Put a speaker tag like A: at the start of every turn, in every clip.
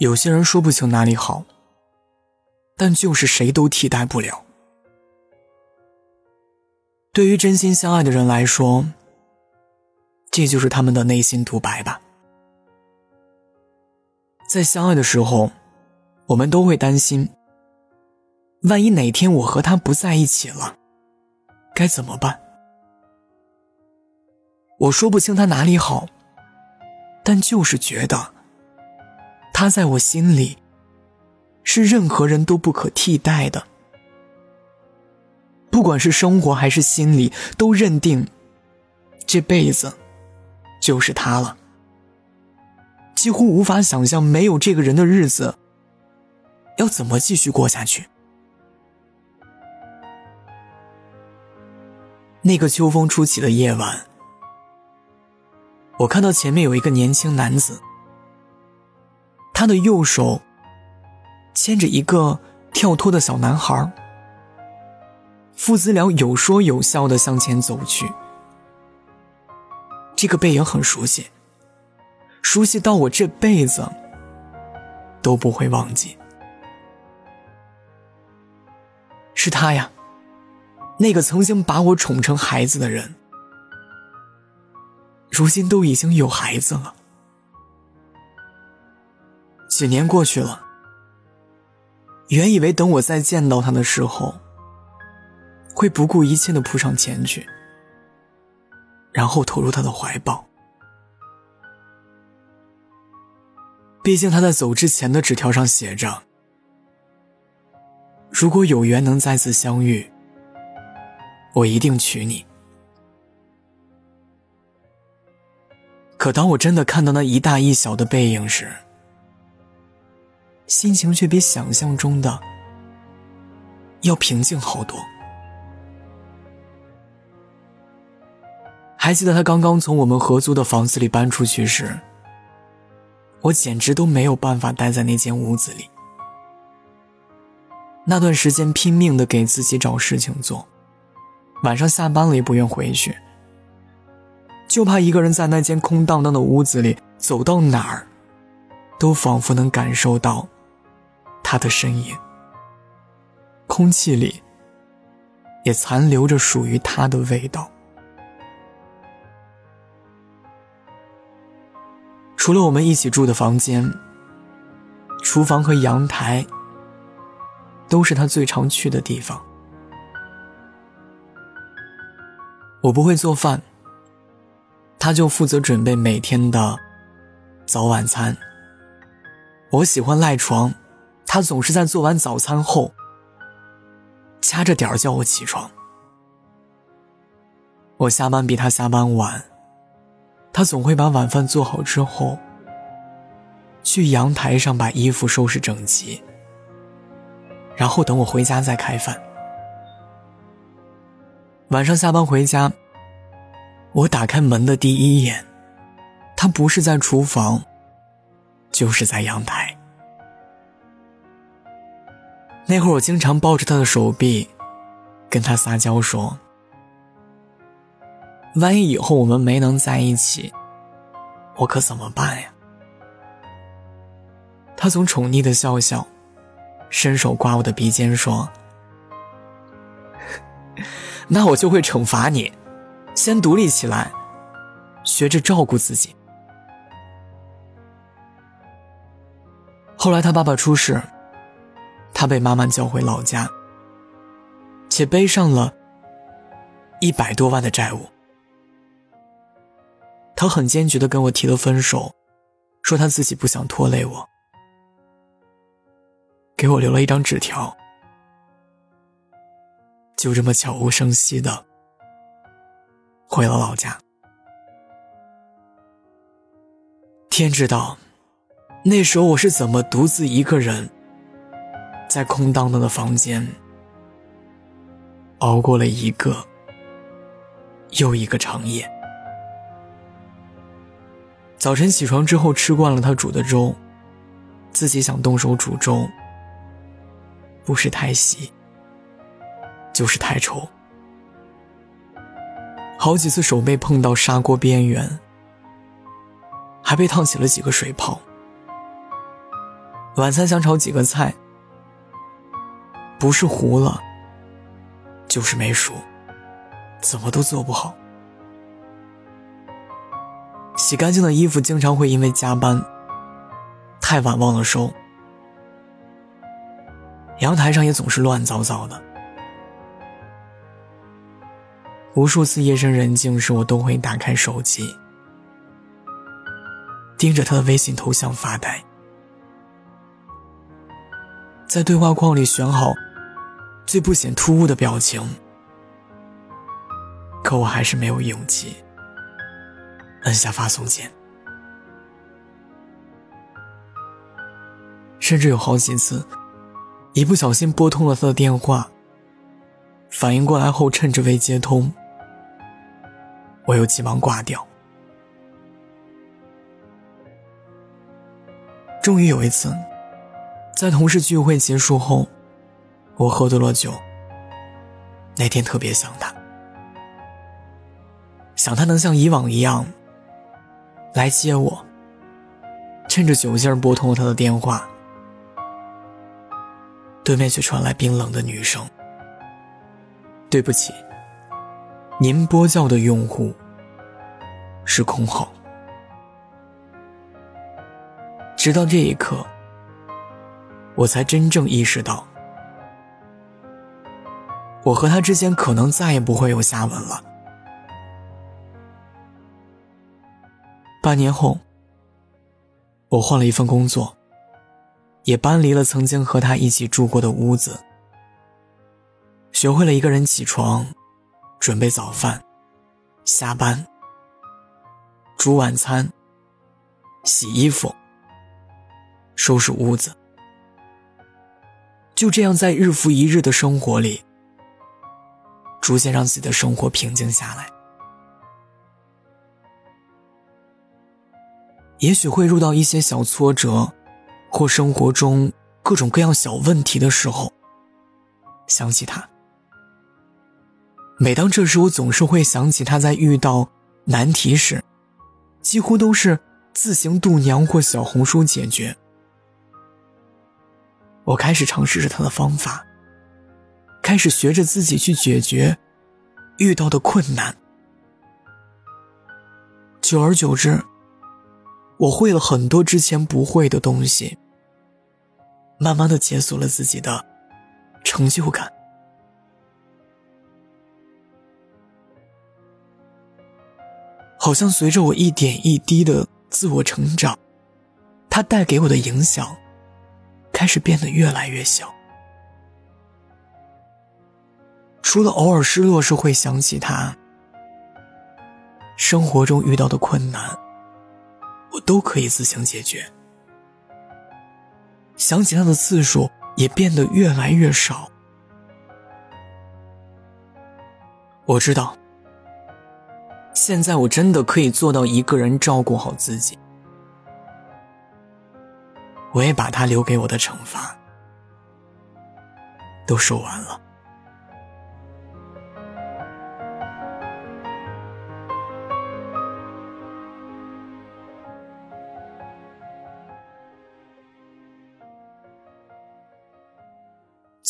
A: 有些人说不清哪里好，但就是谁都替代不了。对于真心相爱的人来说，这就是他们的内心独白吧。在相爱的时候，我们都会担心，万一哪天我和他不在一起了，该怎么办？我说不清他哪里好，但就是觉得，他在我心里，是任何人都不可替代的。不管是生活还是心里，都认定，这辈子，就是他了。几乎无法想象没有这个人的日子要怎么继续过下去。那个秋风初起的夜晚，我看到前面有一个年轻男子，他的右手牵着一个跳脱的小男孩，父子俩有说有笑的向前走去。这个背影很熟悉。熟悉到我这辈子都不会忘记，是他呀，那个曾经把我宠成孩子的人，如今都已经有孩子了。几年过去了，原以为等我再见到他的时候，会不顾一切的扑上前去，然后投入他的怀抱。毕竟他在走之前的纸条上写着：“如果有缘能再次相遇，我一定娶你。”可当我真的看到那一大一小的背影时，心情却比想象中的要平静好多。还记得他刚刚从我们合租的房子里搬出去时。我简直都没有办法待在那间屋子里。那段时间拼命的给自己找事情做，晚上下班了也不愿回去，就怕一个人在那间空荡荡的屋子里，走到哪儿，都仿佛能感受到他的身影。空气里也残留着属于他的味道。除了我们一起住的房间，厨房和阳台都是他最常去的地方。我不会做饭，他就负责准备每天的早晚餐。我喜欢赖床，他总是在做完早餐后掐着点儿叫我起床。我下班比他下班晚。他总会把晚饭做好之后，去阳台上把衣服收拾整齐，然后等我回家再开饭。晚上下班回家，我打开门的第一眼，他不是在厨房，就是在阳台。那会儿我经常抱着他的手臂，跟他撒娇说。万一以后我们没能在一起，我可怎么办呀？他总宠溺的笑笑，伸手刮我的鼻尖说：“ 那我就会惩罚你，先独立起来，学着照顾自己。”后来他爸爸出事，他被妈妈叫回老家，且背上了一百多万的债务。他很坚决的跟我提了分手，说他自己不想拖累我，给我留了一张纸条，就这么悄无声息的回了老家。天知道，那时候我是怎么独自一个人，在空荡荡的房间熬过了一个又一个长夜。早晨起床之后，吃惯了他煮的粥，自己想动手煮粥，不是太稀，就是太稠，好几次手被碰到砂锅边缘，还被烫起了几个水泡。晚餐想炒几个菜，不是糊了，就是没熟，怎么都做不好。洗干净的衣服经常会因为加班太晚忘了收，阳台上也总是乱糟糟的。无数次夜深人静时，我都会打开手机，盯着他的微信头像发呆，在对话框里选好最不显突兀的表情，可我还是没有勇气按下发送键，甚至有好几次，一不小心拨通了他的电话，反应过来后，趁着未接通。我又急忙挂掉。终于有一次，在同事聚会结束后，我喝多了酒。那天特别想他，想他能像以往一样来接我。趁着酒劲儿拨通了他的电话，对面却传来冰冷的女声：“对不起。”您拨叫的用户是空号。直到这一刻，我才真正意识到，我和他之间可能再也不会有下文了。半年后，我换了一份工作，也搬离了曾经和他一起住过的屋子，学会了一个人起床。准备早饭，下班，煮晚餐，洗衣服，收拾屋子，就这样在日复一日的生活里，逐渐让自己的生活平静下来。也许会遇到一些小挫折，或生活中各种各样小问题的时候，想起他。每当这时，我总是会想起他在遇到难题时，几乎都是自行度娘或小红书解决。我开始尝试着他的方法，开始学着自己去解决遇到的困难。久而久之，我会了很多之前不会的东西，慢慢的解锁了自己的成就感。好像随着我一点一滴的自我成长，它带给我的影响开始变得越来越小。除了偶尔失落时会想起他，生活中遇到的困难，我都可以自行解决。想起他的次数也变得越来越少。我知道。现在我真的可以做到一个人照顾好自己，我也把他留给我的惩罚都受完了。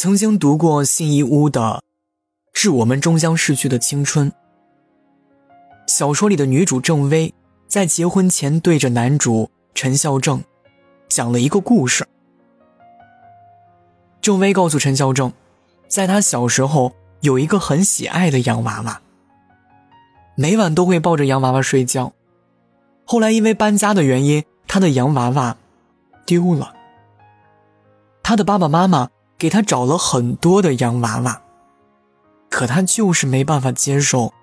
A: 曾经读过信一屋的《致我们终将逝去的青春》。小说里的女主郑薇，在结婚前对着男主陈孝正讲了一个故事。郑薇告诉陈孝正，在他小时候有一个很喜爱的洋娃娃，每晚都会抱着洋娃娃睡觉。后来因为搬家的原因，他的洋娃娃丢了。他的爸爸妈妈给他找了很多的洋娃娃，可他就是没办法接受。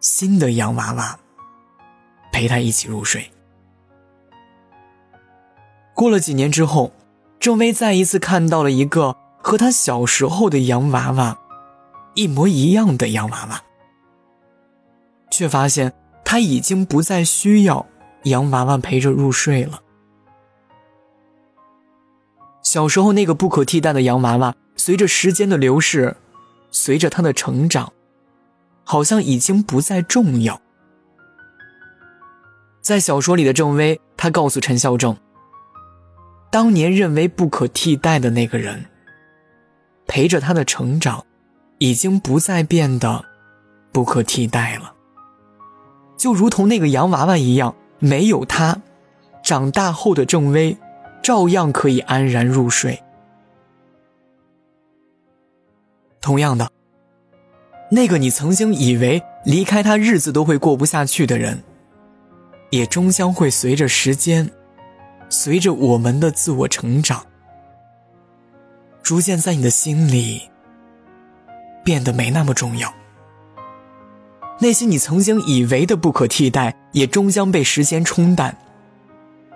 A: 新的洋娃娃陪他一起入睡。过了几年之后，郑薇再一次看到了一个和他小时候的洋娃娃一模一样的洋娃娃，却发现他已经不再需要洋娃娃陪着入睡了。小时候那个不可替代的洋娃娃，随着时间的流逝，随着他的成长。好像已经不再重要。在小说里的郑薇，她告诉陈孝正：“当年认为不可替代的那个人，陪着他的成长，已经不再变得不可替代了。就如同那个洋娃娃一样，没有他，长大后的郑微，照样可以安然入睡。同样的，那个你曾经以为离开他日子都会过不下去的人，也终将会随着时间，随着我们的自我成长，逐渐在你的心里变得没那么重要。那些你曾经以为的不可替代，也终将被时间冲淡；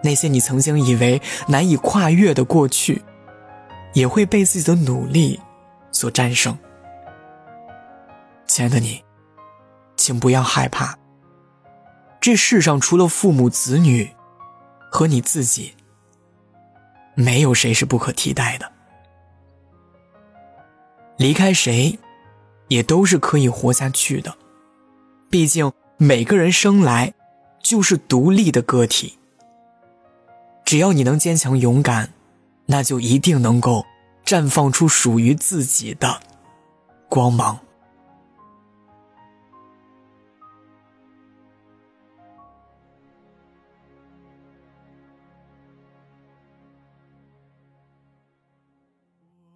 A: 那些你曾经以为难以跨越的过去，也会被自己的努力所战胜。亲爱的你，请不要害怕。这世上除了父母、子女和你自己，没有谁是不可替代的。离开谁，也都是可以活下去的。毕竟，每个人生来就是独立的个体。只要你能坚强勇敢，那就一定能够绽放出属于自己的光芒。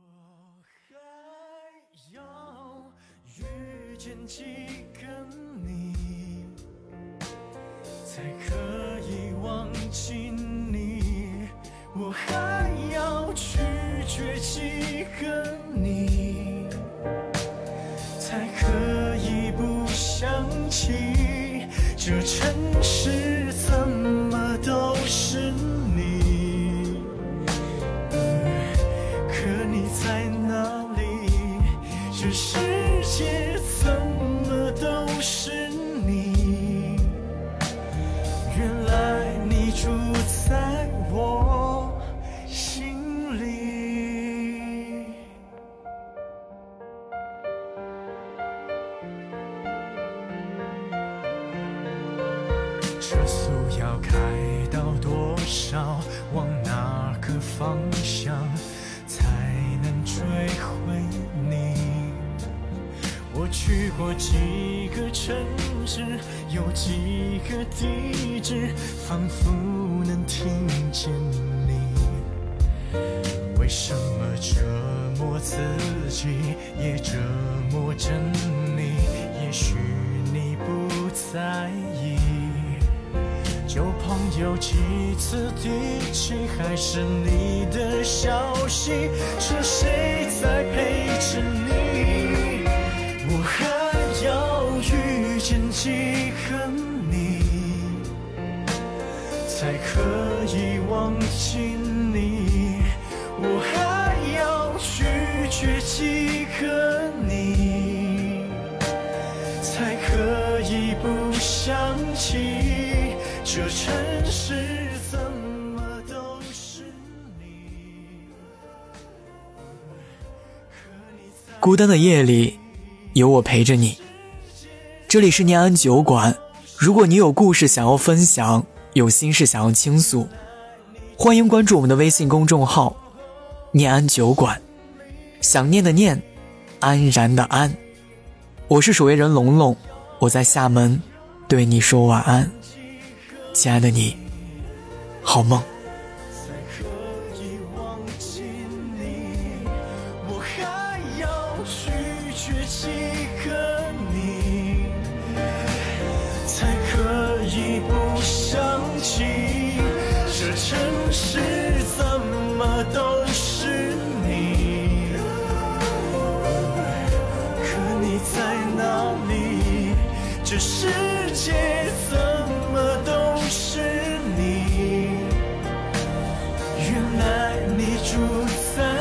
B: 我还要遇见几。才可以忘记几个过几个城市，有几个地址，仿佛能听见你。为什么折磨自己，也折磨着你？也许你不在意。旧朋友几次提起，还是你的消息，是谁在陪着你？
A: 孤单的夜里，有我陪着你。这里是念安酒馆，如果你有故事想要分享，有心事想要倾诉，欢迎关注我们的微信公众号“念安酒馆”。想念的念，安然的安。我是守夜人龙龙，我在厦门，对你说晚安。亲爱的你，好梦。学习和你，才可以不想起这城市怎么都是你。可你在哪里？这世界怎么都是你？原来你住在。